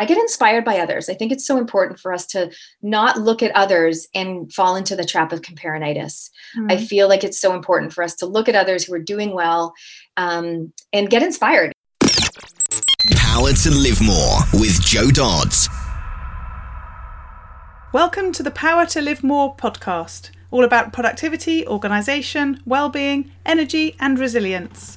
I get inspired by others. I think it's so important for us to not look at others and fall into the trap of comparinitis. Mm. I feel like it's so important for us to look at others who are doing well um, and get inspired. Power to Live More with Jo Dodds. Welcome to the Power to Live More podcast, all about productivity, organisation, well-being, energy, and resilience.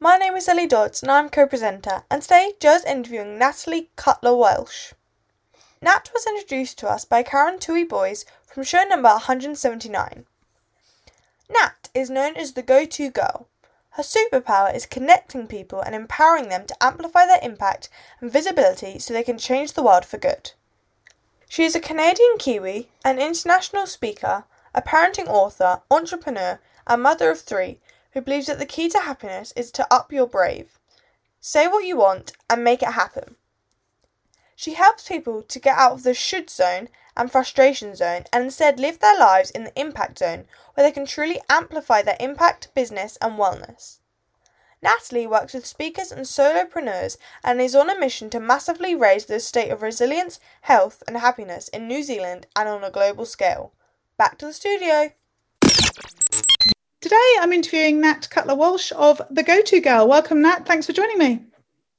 My name is Ellie Dodds and I'm co-presenter and today Jo's interviewing Natalie Cutler Welsh. Nat was introduced to us by Karen Tui Boyes from show number 179. Nat is known as the go-to girl. Her superpower is connecting people and empowering them to amplify their impact and visibility so they can change the world for good. She is a Canadian Kiwi, an international speaker, a parenting author, entrepreneur, and mother of three who believes that the key to happiness is to up your brave. Say what you want and make it happen. She helps people to get out of the should zone and frustration zone and instead live their lives in the impact zone where they can truly amplify their impact, business, and wellness. Natalie works with speakers and solopreneurs and is on a mission to massively raise the state of resilience, health, and happiness in New Zealand and on a global scale. Back to the studio. Today I'm interviewing Nat Cutler Walsh of The Go To Girl. Welcome, Nat. Thanks for joining me.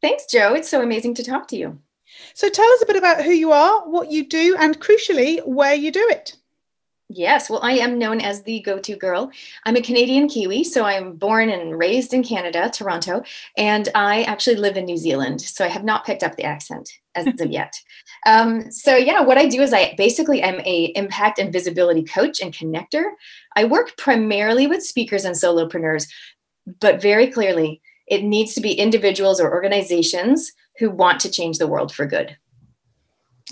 Thanks, Jo. It's so amazing to talk to you. So tell us a bit about who you are, what you do, and crucially, where you do it. Yes, well, I am known as the go to girl. I'm a Canadian Kiwi, so I'm born and raised in Canada, Toronto, and I actually live in New Zealand. So I have not picked up the accent as of yet. Um, so yeah, what I do is I basically am a impact and visibility coach and connector. I work primarily with speakers and solopreneurs, but very clearly, it needs to be individuals or organizations who want to change the world for good.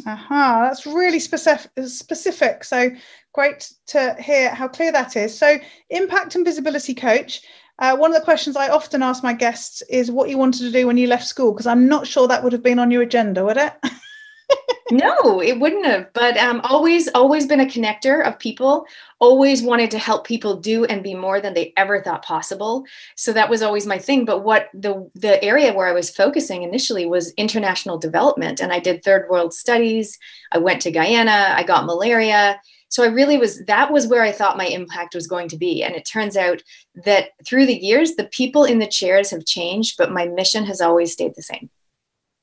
Aha, that's really specific. Specific. So great to hear how clear that is. So, impact and visibility coach. Uh, one of the questions I often ask my guests is what you wanted to do when you left school, because I'm not sure that would have been on your agenda, would it? no, it wouldn't have. But um, always, always been a connector of people. Always wanted to help people do and be more than they ever thought possible. So that was always my thing. But what the the area where I was focusing initially was international development, and I did third world studies. I went to Guyana. I got malaria. So I really was. That was where I thought my impact was going to be. And it turns out that through the years, the people in the chairs have changed, but my mission has always stayed the same.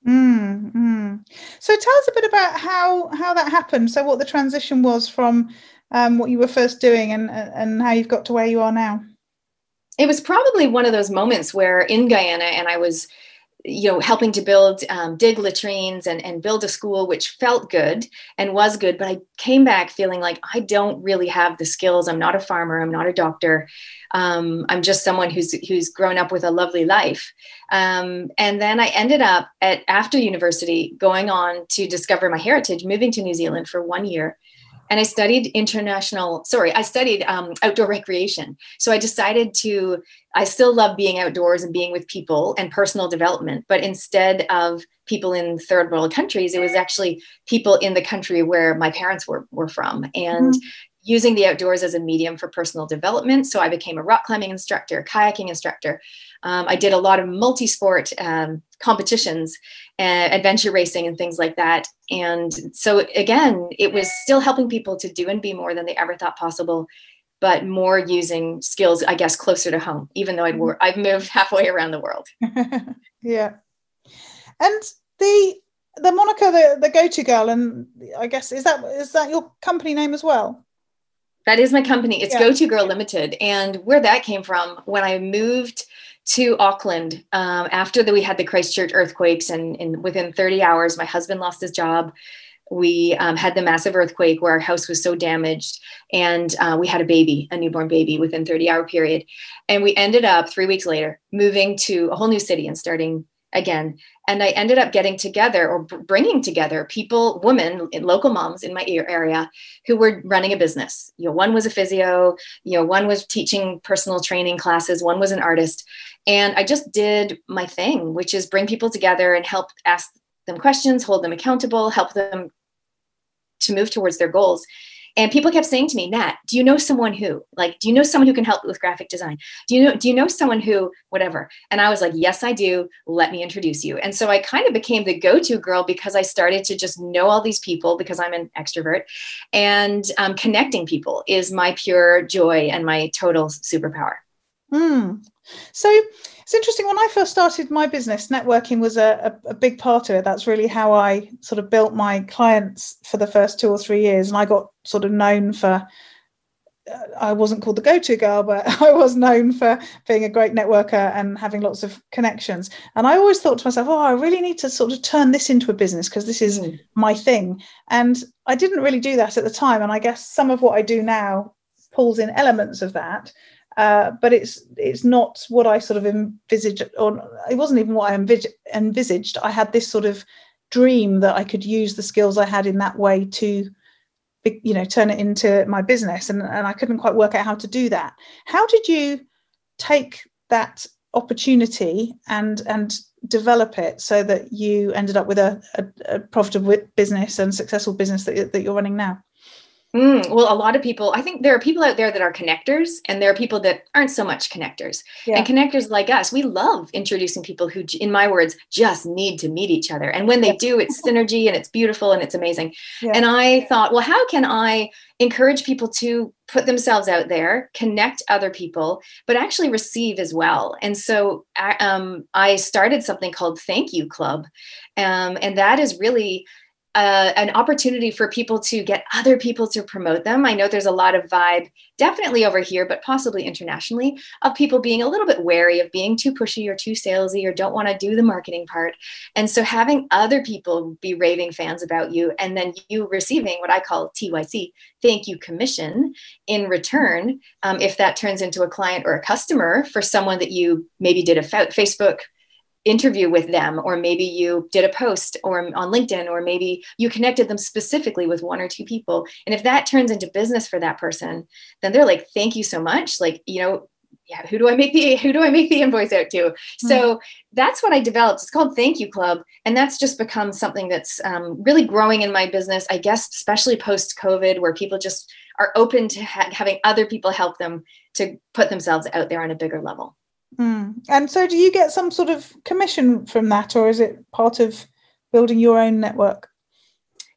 Mm, mm. So tell us a bit about how how that happened. So what the transition was from um, what you were first doing and and how you've got to where you are now. It was probably one of those moments where in Guyana, and I was you know helping to build um, dig latrines and, and build a school which felt good and was good but i came back feeling like i don't really have the skills. I'm not a farmer. I'm not a doctor. Um, i'm just someone who's who's grown up with a lovely life. Um, and then i ended up at after university going on to discover my heritage moving to new zealand for one year and I studied international, sorry, I studied um, outdoor recreation. So I decided to, I still love being outdoors and being with people and personal development, but instead of people in third world countries, it was actually people in the country where my parents were, were from. And mm-hmm using the outdoors as a medium for personal development. So I became a rock climbing instructor, kayaking instructor. Um, I did a lot of multi sport um, competitions, uh, adventure racing, and things like that. And so, again, it was still helping people to do and be more than they ever thought possible, but more using skills, I guess, closer to home, even though I'd, wor- I've moved halfway around the world. yeah. And the the moniker the, the go-to girl and i guess is that is that your company name as well that is my company. It's yeah. Go To Girl Limited. And where that came from, when I moved to Auckland um, after that we had the Christchurch earthquakes, and, within 30 hours, my husband lost his job. we um, had the massive earthquake where our house was so damaged and uh, we had a baby a newborn baby within 30 hour period. And we ended up three weeks later moving to a whole new city and starting again. And i ended up getting together or bringing together people women local moms in my area who were running a business. You know one was a physio you know one was teaching personal training classes one was an artist and i just did my thing which is bring people together and help ask them questions hold them accountable help them to move towards their goals and people kept saying to me, Nat, do you know someone who, like, do you know someone who can help with graphic design? Do you know, do you know someone who, whatever? And I was like, yes, I do. Let me introduce you. And so I kind of became the go-to girl because I started to just know all these people because I'm an extrovert. And um, connecting people is my pure joy and my total superpower. Hmm. So it's interesting. When I first started my business, networking was a, a, a, big part of it. That's really how I sort of built my clients for the first two or three years. And I got sort of known for, uh, I wasn't called the go to girl, but I was known for being a great networker and having lots of connections. And I always thought to myself, oh, I really need to sort of turn this into a business because this is mm. my thing. And I didn't really do that at the time. And I guess some of what I do now pulls in elements of that uh, but it's it's not what I sort of envisaged, or it wasn't even what I envisaged. envisaged. I had this sort of dream that I could use the skills I had in that way to, you know, turn it into my business, and and I couldn't quite work out how to do that. How did you take that opportunity and and develop it so that you ended up with a, a, a profitable business and successful business that, that you're running now? Mm, well, a lot of people, I think there are people out there that are connectors, and there are people that aren't so much connectors. Yeah. And connectors like us, we love introducing people who, in my words, just need to meet each other. And when they do, it's synergy and it's beautiful and it's amazing. Yeah. And I thought, well, how can I encourage people to put themselves out there, connect other people, but actually receive as well? And so um, I started something called Thank You Club. Um, and that is really, uh, an opportunity for people to get other people to promote them. I know there's a lot of vibe, definitely over here, but possibly internationally, of people being a little bit wary of being too pushy or too salesy or don't want to do the marketing part. And so having other people be raving fans about you and then you receiving what I call TYC, thank you commission in return, um, if that turns into a client or a customer for someone that you maybe did a Facebook interview with them or maybe you did a post or on linkedin or maybe you connected them specifically with one or two people. And if that turns into business for that person then they're like thank you so much. Like you know yeah who do i make the who do i make the invoice out to? Mm-hmm. so that's what i developed. It's called thank you club and that's just become something that's um, really growing in my business i guess especially post covid where people just are open to ha- having other people help them to put themselves out there on a bigger level Mm. And so, do you get some sort of commission from that, or is it part of building your own network?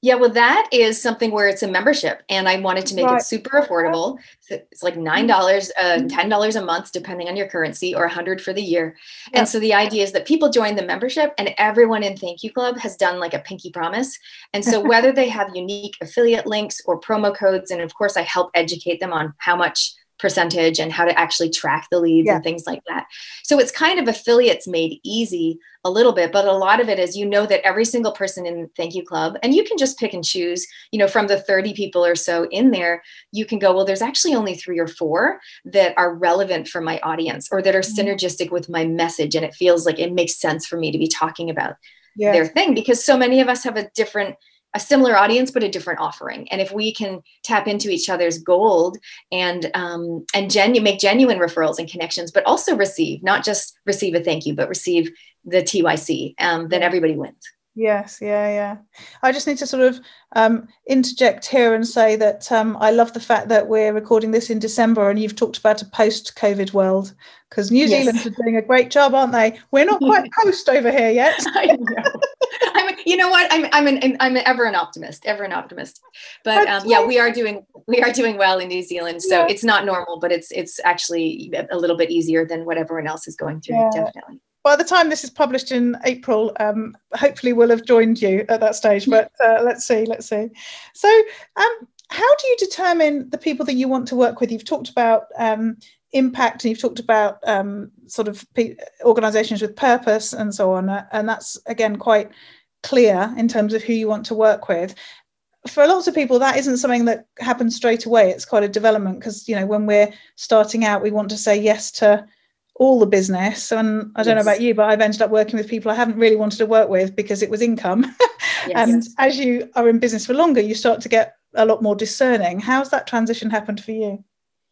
Yeah, well, that is something where it's a membership, and I wanted to make right. it super affordable. It's like nine dollars, uh, mm-hmm. ten dollars a month, depending on your currency, or a hundred for the year. And so the idea is that people join the membership, and everyone in Thank You Club has done like a pinky promise. And so whether they have unique affiliate links or promo codes, and of course, I help educate them on how much percentage and how to actually track the leads yeah. and things like that. So it's kind of affiliates made easy a little bit, but a lot of it is you know that every single person in Thank You Club, and you can just pick and choose, you know, from the 30 people or so in there, you can go, well, there's actually only three or four that are relevant for my audience or that are mm-hmm. synergistic with my message. And it feels like it makes sense for me to be talking about yes. their thing because so many of us have a different a similar audience but a different offering and if we can tap into each other's gold and um, and genu- make genuine referrals and connections but also receive not just receive a thank you but receive the tyc um, then everybody wins Yes, yeah, yeah. I just need to sort of um, interject here and say that um, I love the fact that we're recording this in December and you've talked about a post COVID world because New yes. Zealand are doing a great job, aren't they? We're not quite post over here yet. I'm, you know what? I'm, I'm an, I'm ever an optimist, ever an optimist. But um, yeah, we are doing, we are doing well in New Zealand. So yeah. it's not normal, but it's, it's actually a little bit easier than what everyone else is going through. Yeah. Definitely by the time this is published in April, um, hopefully we'll have joined you at that stage. But uh, let's see, let's see. So, um, how do you determine the people that you want to work with? You've talked about um, impact, and you've talked about um, sort of pe- organisations with purpose and so on, uh, and that's again quite clear in terms of who you want to work with. for lots of people that isn't something that happens straight away it's quite a development because you know when we're starting out we want to say yes to all the business and i don't yes. know about you but i've ended up working with people i haven't really wanted to work with because it was income yes. and as you are in business for longer you start to get a lot more discerning how's that transition happened for you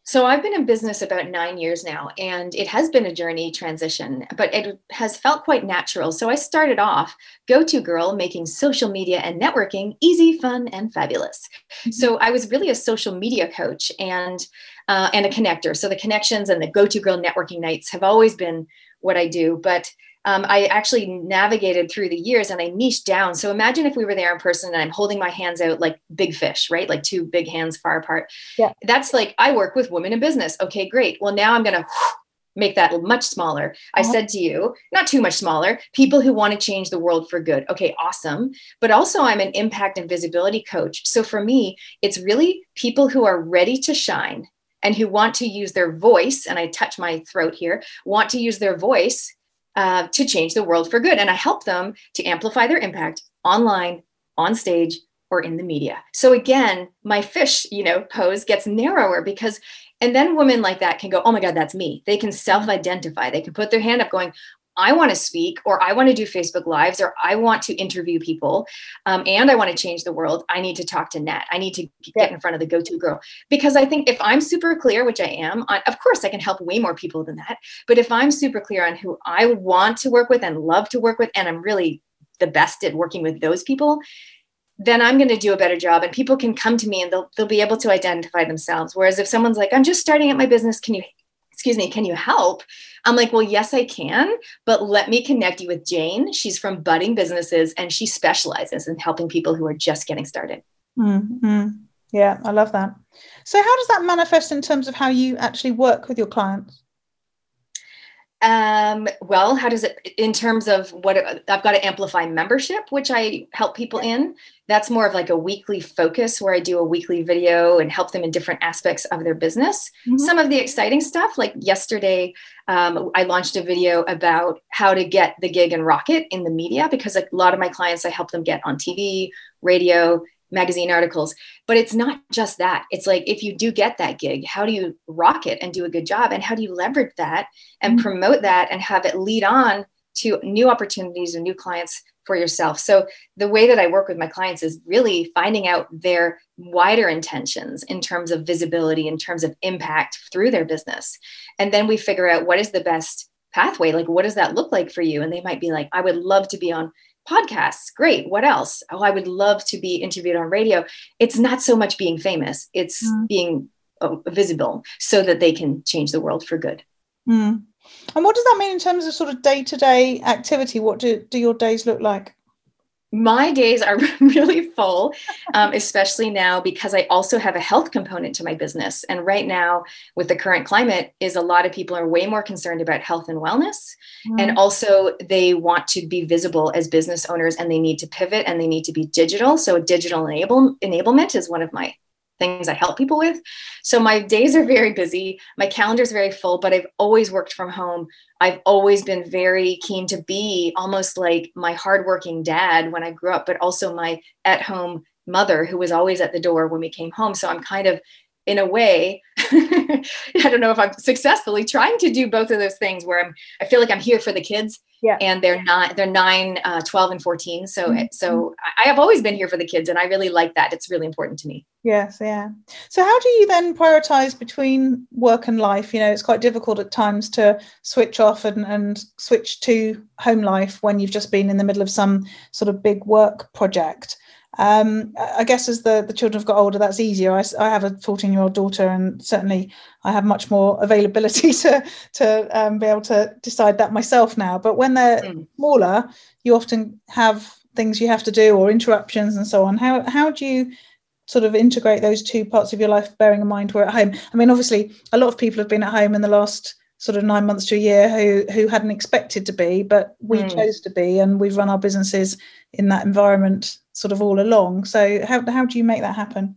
so I've been in business about nine years now, and it has been a journey transition, but it has felt quite natural. So I started off go to girl making social media and networking easy, fun, and fabulous. Mm-hmm. So I was really a social media coach and uh, and a connector. So the connections and the go to girl networking nights have always been what I do, but um, I actually navigated through the years and I niched down. So imagine if we were there in person and I'm holding my hands out like big fish, right? Like two big hands far apart. Yeah. That's like, I work with women in business. Okay, great. Well, now I'm going to make that much smaller. Uh-huh. I said to you, not too much smaller, people who want to change the world for good. Okay, awesome. But also, I'm an impact and visibility coach. So for me, it's really people who are ready to shine and who want to use their voice. And I touch my throat here, want to use their voice uh, to change the world for good. And I help them to amplify their impact online, on stage, or in the media. So again, my fish, you know, pose gets narrower because and then women like that can go, oh my God, that's me. They can self identify. They can put their hand up going, I want to speak, or I want to do Facebook Lives, or I want to interview people, um, and I want to change the world. I need to talk to Nat. I need to get in front of the go to girl. Because I think if I'm super clear, which I am, on, of course, I can help way more people than that. But if I'm super clear on who I want to work with and love to work with, and I'm really the best at working with those people, then I'm going to do a better job and people can come to me and they'll they'll be able to identify themselves whereas if someone's like I'm just starting at my business can you excuse me, can you help? I'm like, well, yes, I can, but let me connect you with Jane. She's from Budding Businesses and she specializes in helping people who are just getting started. Mm-hmm. Yeah, I love that. So, how does that manifest in terms of how you actually work with your clients? Um, well, how does it in terms of what I've got to amplify membership, which I help people in. That's more of like a weekly focus where I do a weekly video and help them in different aspects of their business. Mm-hmm. Some of the exciting stuff, like yesterday, um, I launched a video about how to get the gig and rocket in the media because a lot of my clients, I help them get on TV, radio, magazine articles but it's not just that. It's like if you do get that gig how do you rock it and do a good job? And how do you leverage that and mm-hmm. promote that and have it lead on to new opportunities and new clients for yourself? So the way that i work with my clients is really finding out their wider intentions in terms of visibility in terms of impact through their business. And then we figure out what is the best pathway? Like what does that look like for you? And they might be like i would love to be on podcasts great what else? Oh i would love to be interviewed on radio. It's not so much being famous it's mm. being uh, visible so that they can change the world for good. Mm. and what does that mean in terms of sort of day-to-day activity? What do, do your days look like my days are really full, um, especially now because I also have a health component to my business. And right now, with the current climate, is a lot of people are way more concerned about health and wellness, mm. and also they want to be visible as business owners, and they need to pivot and they need to be digital. So digital enable enablement is one of my things I help people with. So my days are very busy. My calendar is very full, but I've always worked from home. I've always been very keen to be almost like my hardworking dad when I grew up, but also my at home mother who was always at the door when we came home. So I'm kind of in a way i don't know if i'm successfully trying to do both of those things where i'm i feel like i'm here for the kids yeah. and they're not they're 9 uh, 12 and 14 so mm-hmm. so i have always been here for the kids and i really like that it's really important to me yes yeah so how do you then prioritize between work and life you know it's quite difficult at times to switch off and, and switch to home life when you've just been in the middle of some sort of big work project um, I guess as the, the children have got older, that's easier. I, I have a 14 year old daughter, and certainly I have much more availability to to um, be able to decide that myself now. But when they're mm. smaller, you often have things you have to do or interruptions and so on. How how do you sort of integrate those two parts of your life, bearing in mind we're at home? I mean, obviously, a lot of people have been at home in the last sort of nine months to a year who who hadn't expected to be, but we mm. chose to be, and we've run our businesses in that environment sort of all along. So how how do you make that happen?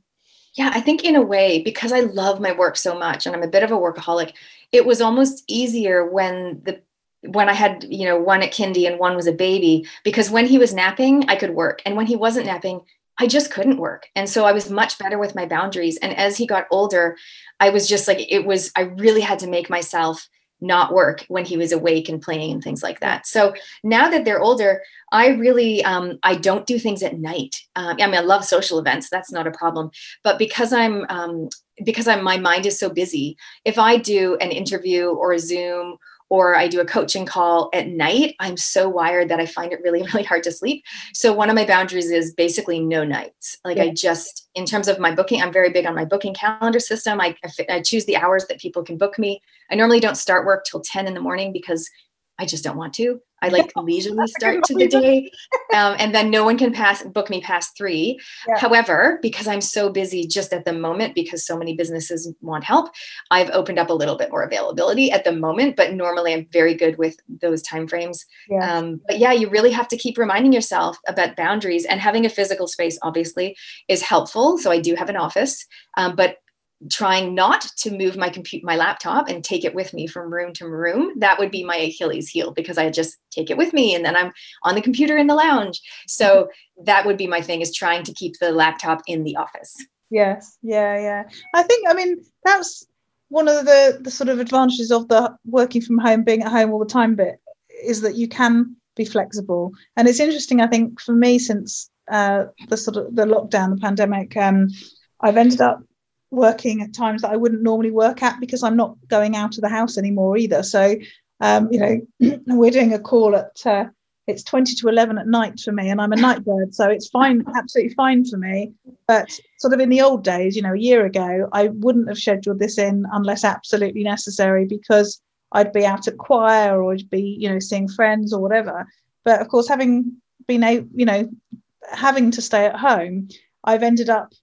Yeah, I think in a way because I love my work so much and I'm a bit of a workaholic, it was almost easier when the when I had, you know, one at kindy and one was a baby because when he was napping, I could work and when he wasn't napping, I just couldn't work. And so I was much better with my boundaries. And as he got older, I was just like, it was, I really had to make myself not work when he was awake and playing and things like that. So now that they're older, I really um, I don't do things at night. Um, I mean, I love social events. That's not a problem. But because I'm um, because I'm my mind is so busy, if I do an interview or a Zoom or I do a coaching call at night, I'm so wired that I find it really, really hard to sleep. So one of my boundaries is basically no nights. Like yeah. I just, in terms of my booking, I'm very big on my booking calendar system. I, I choose the hours that people can book me. I normally don't start work till 10 in the morning because I just don't want to. I like leisurely start to the day, um, and then no one can pass book me past three. Yeah. However, because I'm so busy just at the moment, because so many businesses want help, I've opened up a little bit more availability at the moment. But normally, I'm very good with those timeframes. Yeah. Um, but yeah, you really have to keep reminding yourself about boundaries, and having a physical space obviously is helpful. So I do have an office, um, but trying not to move my compute my laptop and take it with me from room to room that would be my achilles heel because i just take it with me and then i'm on the computer in the lounge. So that would be my thing is trying to keep the laptop in the office. Yes. Yeah yeah. I think i mean that's one of the the sort of advantages of the working from home being at home all the time bit is that you can be flexible. And it's interesting i think for me since uh, the sort of the lockdown the pandemic um, i've ended up working at times that I wouldn't normally work at because I'm not going out of the house anymore either. So, um, you know, we're doing a call at uh, it's 20 to 11 at night for me, and I'm a night bird, so it's fine, absolutely fine for me. But sort of in the old days, you know, a year ago, I wouldn't have scheduled this in unless absolutely necessary because I'd be out at choir or I'd be, you know, seeing friends or whatever. But of course, having been a, you know, having to stay at home, I've ended up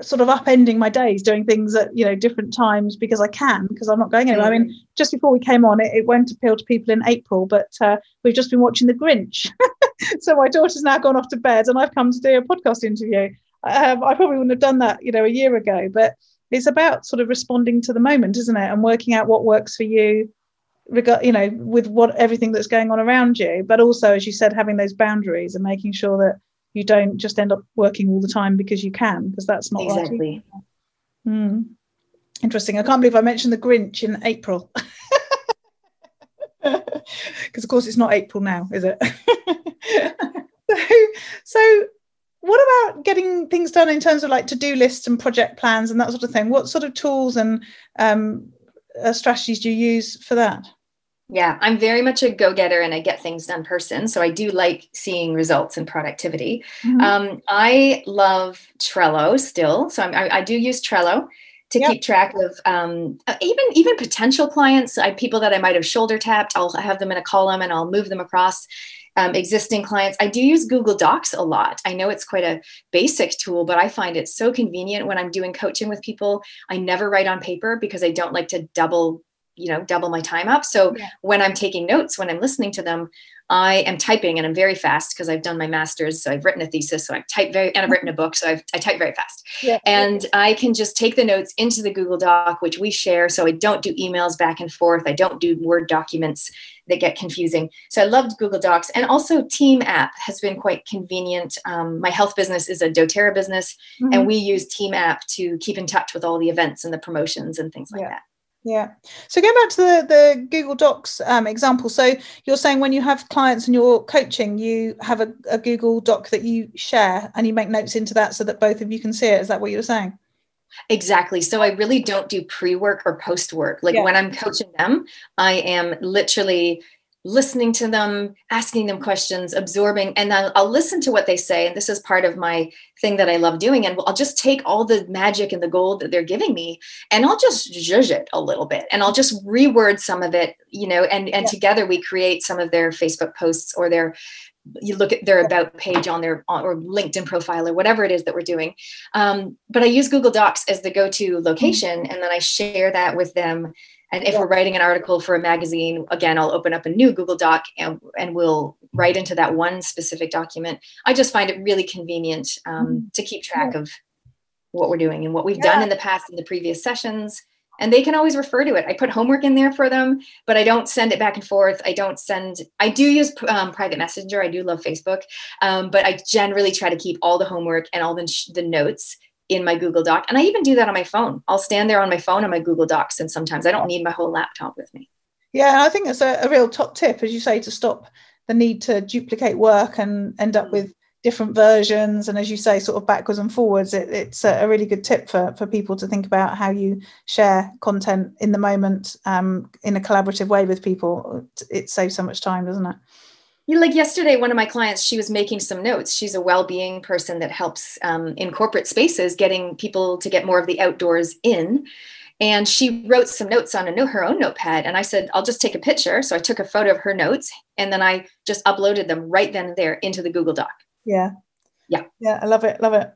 sort of upending my days doing things at you know different times because I can because I'm not going anywhere. I mean, mm. just before we came on, it, it won't appeal to people in April, but uh, we've just been watching The Grinch, so my daughter's now gone off to bed, and I've come to do a podcast interview. Um, I probably wouldn't have done that, you know, a year ago, but it's about sort of responding to the moment, isn't it, and working out what works for you, regard, you know, with what everything that's going on around you, but also, as you said, having those boundaries and making sure that you don't just end up working all the time because you can because that's not exactly. right mm. interesting. I can't believe i mentioned the grinch in april. Because of course it's not april now is it? So, so what about getting things done in terms of like to-do lists and project plans and that sort of thing? What sort of tools and um, uh, strategies do you use for that yeah, I'm very much a go getter and a get things done person. So I do like seeing results and productivity. Mm-hmm. Um, I love Trello still. So I, I do use Trello to yep. keep track of um, even even potential clients, I, people that I might have shoulder tapped. I'll have them in a column and I'll move them across. Um, existing clients. I do use Google Docs a lot. I know it's quite a basic tool, but I find it so convenient when I'm doing coaching with people. I never write on paper because I don't like to double you know double my time up so yeah. when i'm taking notes when i'm listening to them i am typing and i'm very fast because i've done my master's so i've written a thesis so i've typed very and i've written a book so I've, i type very fast yeah. and i can just take the notes into the google doc which we share so i don't do emails back and forth i don't do word documents that get confusing so i loved google docs and also team app has been quite convenient um, my health business is a doTERRA business mm-hmm. and we use team app to keep in touch with all the events and the promotions and things like yeah. that yeah. So going back to the, the Google Docs um, example. So you're saying when you have clients and you're coaching, you have a, a, Google Doc that you share and you make notes into that so that both of you can see it. Is that what you were saying? Exactly. So I really don't do pre work or post work. Like yeah. when I'm coaching them, I am literally listening to them, asking them questions, absorbing, and then I'll listen to what they say. And this is part of my thing that I love doing. And I'll just take all the magic and the gold that they're giving me, and I'll just zhuzh it a little bit, and I'll just reword some of it, you know. And and yeah. together we create some of their Facebook posts or their you look at their about page on their or linkedin profile or whatever it is that we're doing um, but i use google docs as the go-to location and then i share that with them and if yeah. we're writing an article for a magazine, again, I'll open up a new Google Doc and, and we'll write into that one specific document. I just find it really convenient um, mm-hmm. to keep track yeah. of what we're doing and what we've yeah. done in the past in the previous sessions and they can always refer to it. I put homework in there for them, but I don't send it back and forth. I don't send, I do use um, private messenger. I do love Facebook, um, but I generally try to keep all the homework and all the, the notes in my Google Doc. And I even do that on my phone. I'll stand there on my phone on my Google Docs, and sometimes I don't need my whole laptop with me. Yeah, and I think it's a, a real top tip, as you say, to stop the need to duplicate work and end up mm. with different versions and as you say sort of backwards and forwards it, it's a, really good tip for, for people to think about how you share content in the moment um, in a collaborative way with people it saves so much time doesn't it like yesterday one of my clients she was making some notes she's a well-being person that helps um, in corporate spaces getting people to get more of the outdoors in and she wrote some notes on a note, her own notepad. And I said, I'll just take a picture. So I took a photo of her notes and then I just uploaded them right then and there into the Google Doc. Yeah. Yeah. Yeah. I love it. Love it.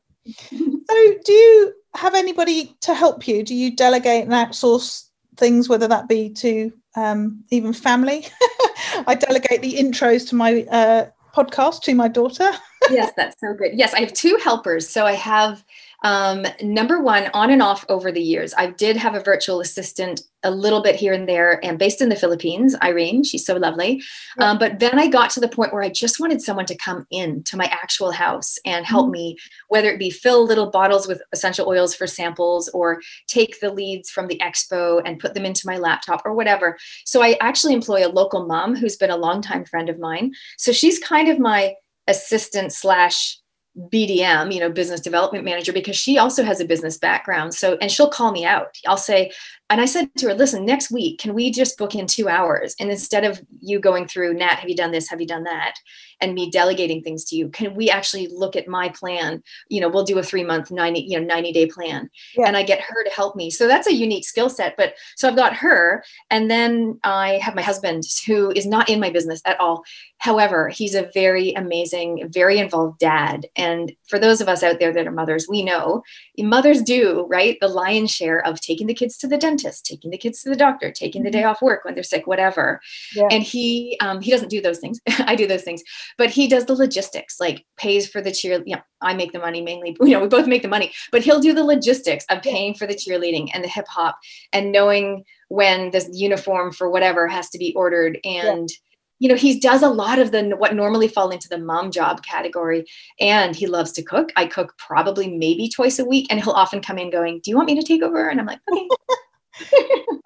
so do you have anybody to help you? Do you delegate and outsource things, whether that be to um, even family? I delegate the intros to my uh, podcast to my daughter. Yes, that's so good. Yes, I have two helpers. So I have um, number one, on and off over the years, I did have a virtual assistant a little bit here and there, and based in the Philippines, Irene, she's so lovely. Yeah. Um, but then I got to the point where I just wanted someone to come in to my actual house and help mm-hmm. me, whether it be fill little bottles with essential oils for samples or take the leads from the expo and put them into my laptop or whatever. So I actually employ a local mom who's been a longtime friend of mine. So she's kind of my assistant slash BDM, you know, business development manager, because she also has a business background. So, and she'll call me out. I'll say, and I said to her, listen, next week, can we just book in two hours? And instead of you going through, Nat, have you done this? Have you done that? And me delegating things to you, can we actually look at my plan? You know, we'll do a three month, 90, you know, 90 day plan. Yeah. And I get her to help me. So that's a unique skill set. But so I've got her. And then I have my husband who is not in my business at all. However, he's a very amazing, very involved dad. And for those of us out there that are mothers, we know mothers do, right? The lion's share of taking the kids to the dentist, taking the kids to the doctor, taking the day mm-hmm. off work when they're sick, whatever. Yeah. And he um, he doesn't do those things. I do those things, but he does the logistics, like pays for the cheer. You know, I make the money mainly. You know, we both make the money, but he'll do the logistics of paying for the cheerleading and the hip hop and knowing when the uniform for whatever has to be ordered and. Yeah you know he does a lot of the what normally fall into the mom job category and he loves to cook i cook probably maybe twice a week and he'll often come in going do you want me to take over and i'm like okay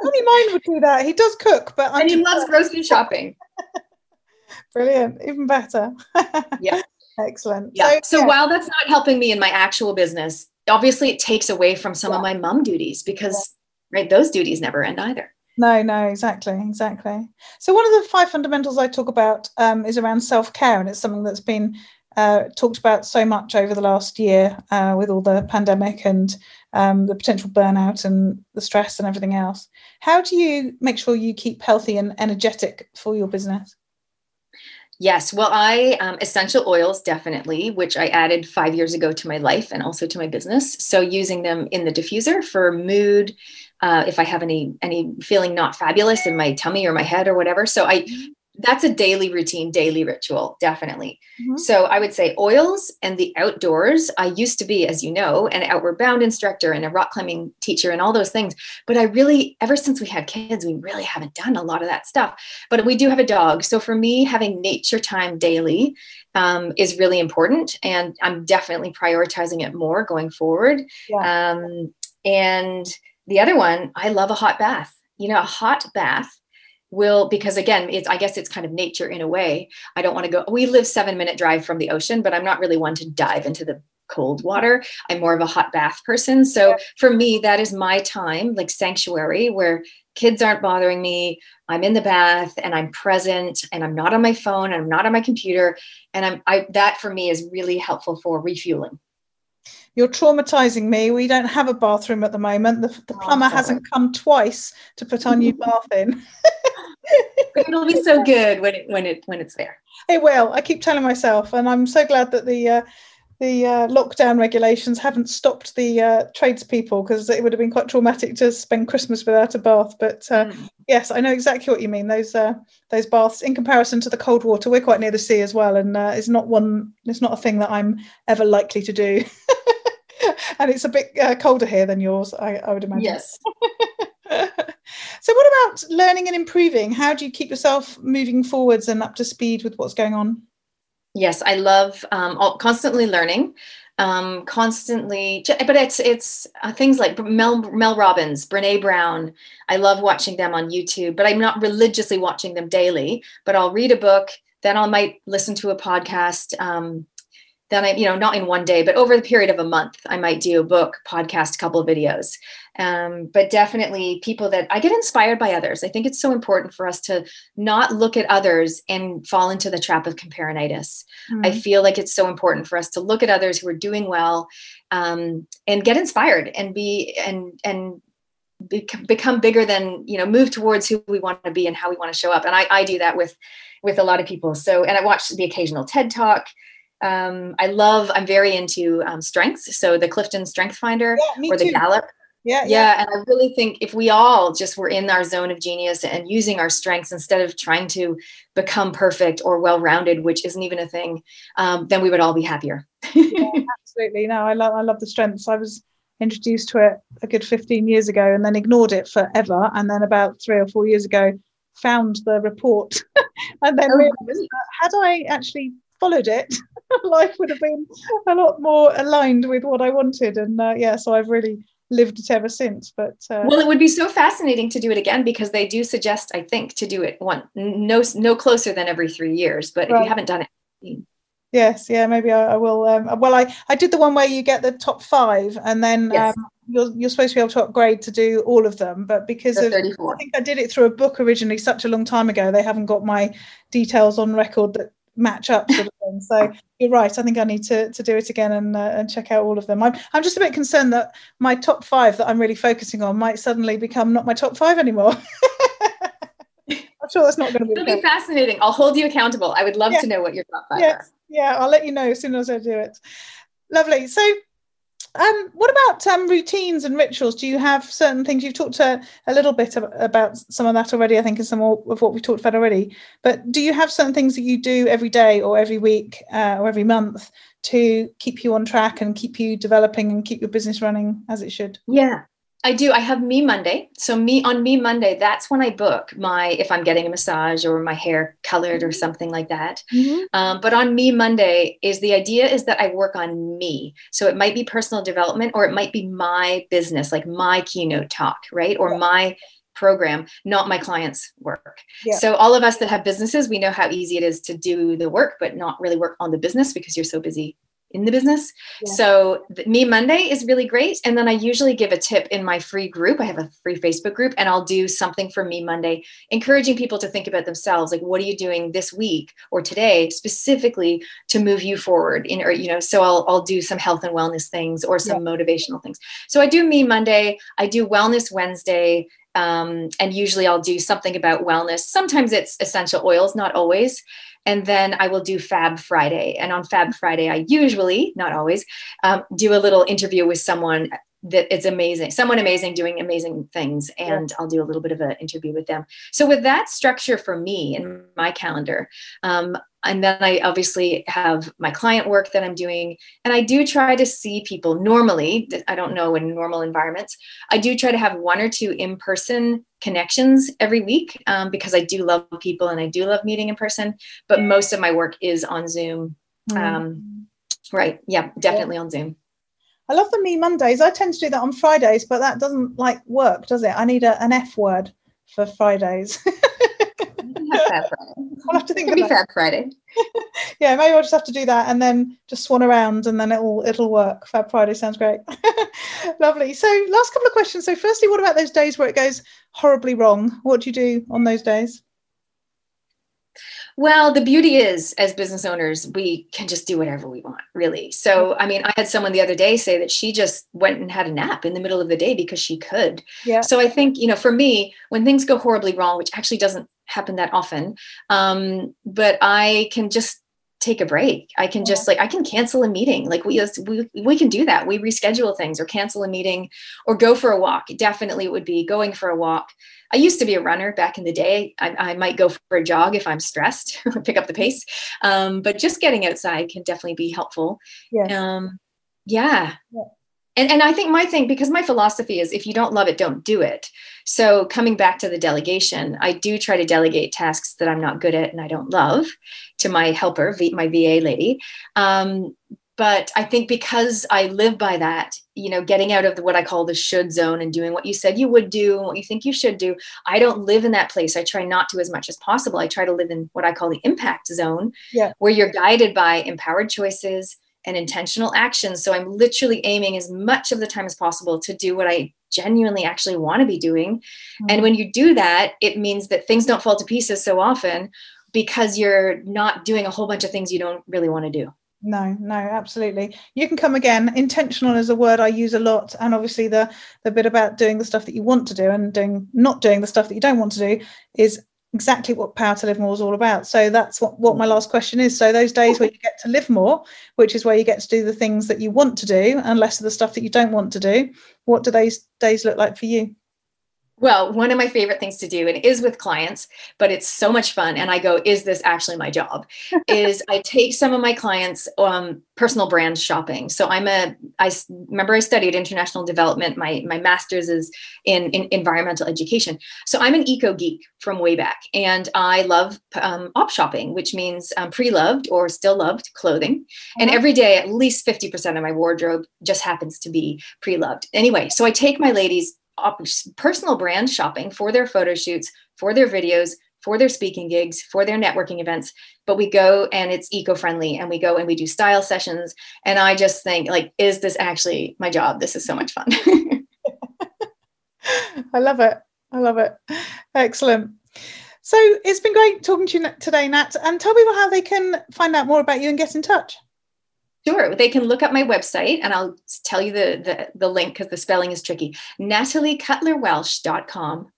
only mine would do that he does cook but and he loves grocery shopping brilliant even better yeah excellent yeah so, so yeah. while that's not helping me in my actual business obviously it takes away from some yeah. of my mom duties because yeah. right those duties never end either no, no, exactly, exactly. So one of the five fundamentals I talk about um, is around self care, and it's something that's been uh, talked about so much over the last year uh, with all the pandemic and um, the potential burnout and the stress and everything else. How do you make sure you keep healthy and energetic for your business? Yes, well, I um, essential oils definitely, which I added five years ago to my life and also to my business. So using them in the diffuser for mood, uh, if I have any any feeling not fabulous in my tummy or my head or whatever. So I that's a daily routine, daily ritual, definitely. Mm-hmm. So I would say oils and the outdoors. I used to be, as you know, an outward bound instructor and a rock climbing teacher and all those things. But I really, ever since we had kids, we really haven't done a lot of that stuff. But we do have a dog. So for me, having nature time daily um, is really important. And I'm definitely prioritizing it more going forward. Yeah. Um, and the other one, I love a hot bath. You know, a hot bath will because again it's i guess it's kind of nature in a way. I don't want to go we live seven minute drive from the ocean but i'm not really one to dive into the cold water. I'm more of a hot bath person. So for me that is my time like sanctuary where kids aren't bothering me. I'm in the bath and i'm present and i'm not on my phone and i'm not on my computer. And i'm I, that for me is really helpful for refueling. You're traumatizing me. We don't have a bathroom at the moment. The, the oh, plumber hasn't come twice to put our new bath in. It'll be so good when it when it when it's there. It will. I keep telling myself, and I'm so glad that the uh, the uh, lockdown regulations haven't stopped the uh, tradespeople because it would have been quite traumatic to spend Christmas without a bath. But uh, mm. yes, I know exactly what you mean. Those uh, those baths, in comparison to the cold water, we're quite near the sea as well, and uh, it's not one. It's not a thing that I'm ever likely to do. and it's a bit uh, colder here than yours, I, I would imagine. Yes. So, what about learning and improving? How do you keep yourself moving forwards and up to speed with what's going on? Yes, I love um, constantly learning um, constantly but it's it's uh, things like mel mel robbins brene brown i love watching them on youtube but i'm not religiously watching them daily but i'll read a book then i might listen to a podcast um, then I, you know, not in one day, but over the period of a month, I might do a book, podcast, couple of videos. Um, but definitely people that I get inspired by others. I think it's so important for us to not look at others and fall into the trap of comparinitis. Mm-hmm. I feel like it's so important for us to look at others who are doing well um, and get inspired and be and and become bigger than you know move towards who we want to be and how we want to show up and I, I do that with with a lot of people so and i watch the occasional ted talk um, I love, I'm very into um, strengths. So the Clifton Strength Finder yeah, or the too. Gallup. Yeah, yeah, yeah. And I really think if we all just were in our zone of genius and using our strengths instead of trying to become perfect or well rounded, which isn't even a thing, um, then we would all be happier. yeah, absolutely. No, I love, I love the strengths. I was introduced to it a good 15 years ago and then ignored it forever. And then about three or four years ago, found the report and then oh, realized had I actually followed it, life would have been a lot more aligned with what I wanted. And uh, yeah, so I've really lived it ever since. But uh, well, it would be so fascinating to do it again because they do suggest, I think, to do it one no no closer than every three years. But right. if you haven't done it. Yes, yeah, maybe I, I will. Um, well, I, I did the one where you get the top five, and then yes. um, you're you're supposed to be able to upgrade to do all of them. But because the of 34. I think I did it through a book originally, such a long time ago, they haven't got my details on record that match up sort of thing. So you're right. I think I need to, to do it again and, uh, and check out all of them. I'm, I'm just a bit concerned that my top five that I'm really focusing on might suddenly become not my top five anymore. I'm sure that's not going to be. It'll be fascinating. I'll hold you accountable. I would love yeah. to know what your top five yes. are. Yeah, I'll let you know as soon as I do it. Lovely. So um, what about um, routines and rituals? Do you have certain things? You've talked a, a little bit about some of that already, I think, and some of what we talked about already. But do you have certain things that you do every day or every week uh, or every month to keep you on track and keep you developing and keep your business running as it should? Yeah, I do. I have Me Monday. So me on Me Monday, that's when I book my if I'm getting a massage or my hair colored or mm-hmm. something like that. Mm-hmm. Um, but on Me Monday is the idea is that I work on me. So it might be personal development or it might be my business, like my keynote talk, right? Or yeah. my program, not my clients' work. Yeah. So all of us that have businesses, we know how easy it is to do the work, but not really work on the business because you're so busy in the business. Yeah. So the, me Monday is really great. And then I usually give a tip in my free group. I have a free Facebook group and I'll do something for me Monday, encouraging people to think about themselves. Like, what are you doing this week or today specifically to move you forward in, or, you know, so I'll, I'll do some health and wellness things or some yeah. motivational things. So I do me Monday, I do wellness Wednesday, um, and usually I'll do something about wellness. Sometimes it's essential oils, not always. And then I will do Fab Friday. And on Fab Friday, I usually, not always, um, do a little interview with someone that is amazing, someone amazing doing amazing things. And yeah. I'll do a little bit of an interview with them. So, with that structure for me in my calendar, um, and then I obviously have my client work that I'm doing. And I do try to see people normally, I don't know in normal environments, I do try to have one or two in person connections every week um, because I do love people and I do love meeting in person. But most of my work is on Zoom. Mm. Um, right. Yeah, definitely on Zoom. I love the Me Mondays. I tend to do that on Fridays, but that doesn't like work, does it? I need a, an F word for Fridays. Fab Friday. I'll have to think. It'll be Fab Friday. yeah, maybe I'll just have to do that and then just swan around, and then it'll it'll work. Fab Friday sounds great. Lovely. So, last couple of questions. So, firstly, what about those days where it goes horribly wrong? What do you do on those days? Well, the beauty is, as business owners, we can just do whatever we want, really. So, I mean, I had someone the other day say that she just went and had a nap in the middle of the day because she could. Yeah. So, I think, you know, for me, when things go horribly wrong, which actually doesn't happen that often, um, but I can just take a break. I can just like I can cancel a meeting. Like we we we can do that. We reschedule things or cancel a meeting or go for a walk. Definitely it would be going for a walk. I used to be a runner back in the day. I, I might go for a jog if I'm stressed, pick up the pace. Um, but just getting outside can definitely be helpful. Yeah. Um, yeah. yeah. And, and I think my thing, because my philosophy is if you don't love it, don't do it. So coming back to the delegation, I do try to delegate tasks that I'm not good at and I don't love to my helper, my VA lady. Um, but I think because I live by that, you know, getting out of the, what I call the should zone and doing what you said you would do, what you think you should do, I don't live in that place. I try not to as much as possible. I try to live in what I call the impact zone, yeah. where you're guided by empowered choices and intentional actions. So I'm literally aiming as much of the time as possible to do what I genuinely actually want to be doing. Mm-hmm. And when you do that, it means that things don't fall to pieces so often because you're not doing a whole bunch of things you don't really want to do. No, no, absolutely. You can come again. Intentional is a word I use a lot, and obviously the the bit about doing the stuff that you want to do and doing not doing the stuff that you don't want to do is exactly what power to live more is all about. So that's what, what my last question is. So those days where you get to live more which is where you get to do the things that you want to do and less of the stuff that you don't want to do what do those days look like for you well, one of my favorite things to do, and it is with clients, but it's so much fun. And I go, is this actually my job? is I take some of my clients um, personal brand shopping. So I'm a, I remember I studied international development. My my master's is in, in environmental education. So I'm an eco geek from way back, and I love um, op shopping, which means um, pre-loved or still loved clothing. And uh-huh. every day, at least fifty percent of my wardrobe just happens to be pre-loved. Anyway, so I take my ladies personal brand shopping for their photo shoots, for their videos, for their speaking gigs, for their networking events. But we go and it's eco-friendly and we go and we do style sessions. And I just think like, is this actually my job? This is so much fun. I love it. I love it. Excellent. So it's been great talking to you today, Nat. And tell people how they can find out more about you and get in touch. Sure, they can look up my website and I'll tell you the, the, the link because the spelling is tricky. NatalieCutlerWelsh.com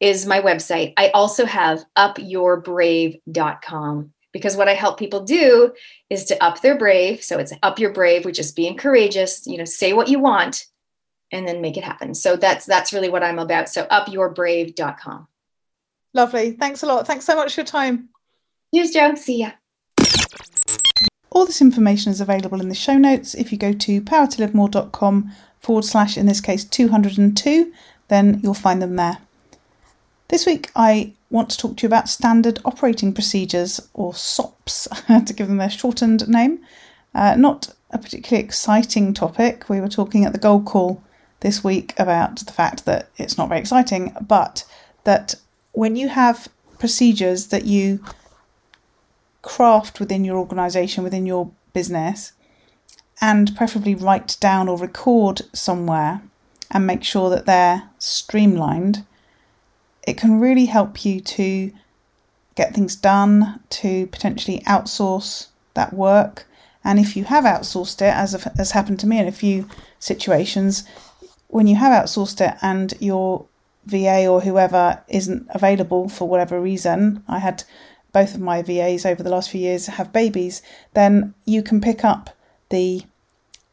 is my website. I also have upyourbrave.com because what I help people do is to up their brave. So it's up your brave, which is being courageous, you know, say what you want and then make it happen. So that's that's really what I'm about. So upyourbrave.com. Lovely. Thanks a lot. Thanks so much for your time. Cheers, Jo. See ya. All this information is available in the show notes. If you go to powertolivemore.com forward slash, in this case, 202, then you'll find them there. This week, I want to talk to you about standard operating procedures, or SOPs, to give them their shortened name. Uh, not a particularly exciting topic. We were talking at the Gold Call this week about the fact that it's not very exciting, but that when you have procedures that you craft within your organization, within your business, and preferably write down or record somewhere and make sure that they're streamlined, it can really help you to get things done, to potentially outsource that work. And if you have outsourced it, as has happened to me in a few situations, when you have outsourced it and your VA or whoever isn't available for whatever reason, I had both of my VAs over the last few years have babies, then you can pick up the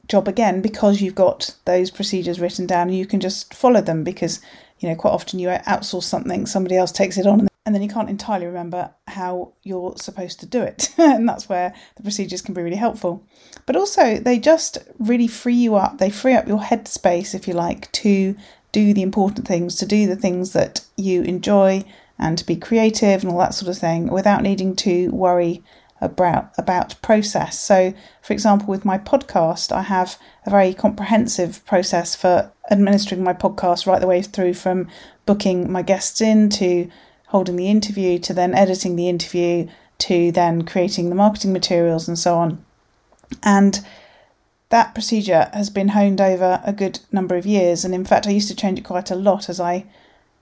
job again because you've got those procedures written down. And you can just follow them because you know quite often you outsource something somebody else takes it on and then you can't entirely remember how you're supposed to do it. And that's where the procedures can be really helpful. But also they just really free you up. They free up your headspace if you like to do the important things to do the things that you enjoy and to be creative and all that sort of thing without needing to worry about about process. So, for example, with my podcast, I have a very comprehensive process for administering my podcast right the way through from booking my guests in to holding the interview to then editing the interview to then creating the marketing materials and so on. And that procedure has been honed over a good number of years. And in fact, I used to change it quite a lot as I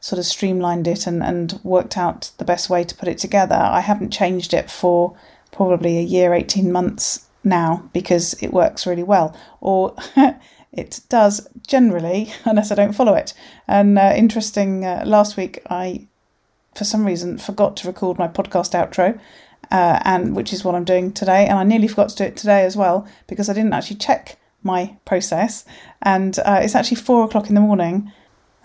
sort of streamlined it and, and worked out the best way to put it together. I haven't changed it for probably a year, 18 months now because it works really well. Or it does generally, unless I don't follow it. And uh, interesting, uh, last week I, for some reason, forgot to record my podcast outro. Uh, and which is what I'm doing today, and I nearly forgot to do it today as well because I didn't actually check my process, and uh, it's actually four o'clock in the morning,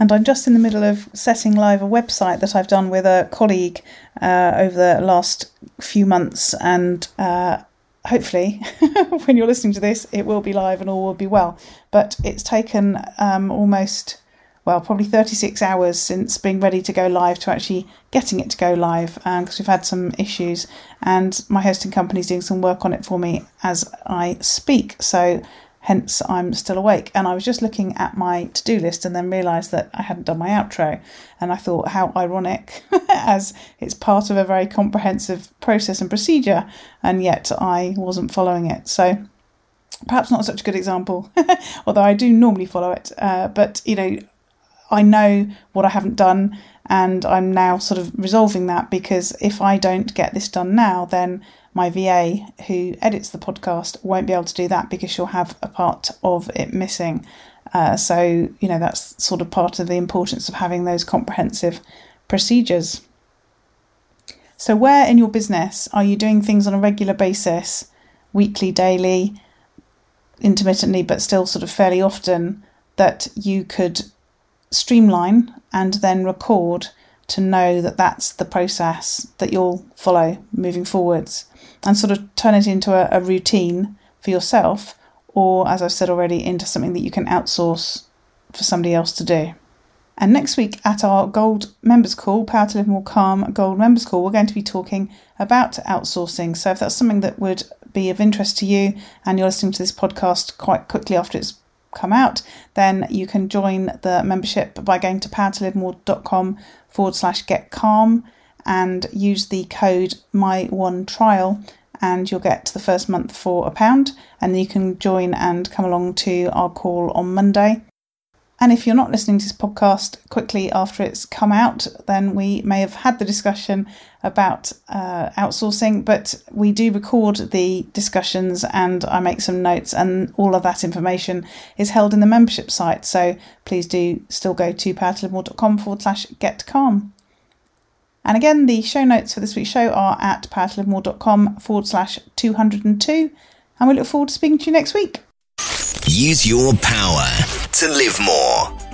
and I'm just in the middle of setting live a website that I've done with a colleague uh, over the last few months. And uh, hopefully, when you're listening to this, it will be live and all will be well. But it's taken um, almost well, probably 36 hours since being ready to go live to actually getting it to go live because um, we've had some issues and my hosting company is doing some work on it for me as I speak. So, hence, I'm still awake. And I was just looking at my to do list and then realised that I hadn't done my outro. And I thought, how ironic, as it's part of a very comprehensive process and procedure, and yet I wasn't following it. So, perhaps not such a good example, although I do normally follow it. Uh, but you know, I know what I haven't done, and I'm now sort of resolving that because if I don't get this done now, then my VA who edits the podcast won't be able to do that because she'll have a part of it missing. Uh, so, you know, that's sort of part of the importance of having those comprehensive procedures. So, where in your business are you doing things on a regular basis, weekly, daily, intermittently, but still sort of fairly often, that you could streamline and then record to know that that's the process that you'll follow moving forwards and sort of turn it into a, a routine for yourself or as I've said already into something that you can outsource for somebody else to do. And next week at our Gold members call, Power to Live More Calm Gold members call, we're going to be talking about outsourcing. So if that's something that would be of interest to you and you're listening to this podcast quite quickly after it's come out, then you can join the membership by going to powertolivemore.com forward slash get calm and use the code my one trial and you'll get the first month for a pound and you can join and come along to our call on Monday and if you're not listening to this podcast quickly after it's come out, then we may have had the discussion about uh, outsourcing, but we do record the discussions and I make some notes, and all of that information is held in the membership site. So please do still go to powertolivemore.com forward slash get calm. And again, the show notes for this week's show are at powertolivemore.com forward slash 202. And we look forward to speaking to you next week. Use your power to live more.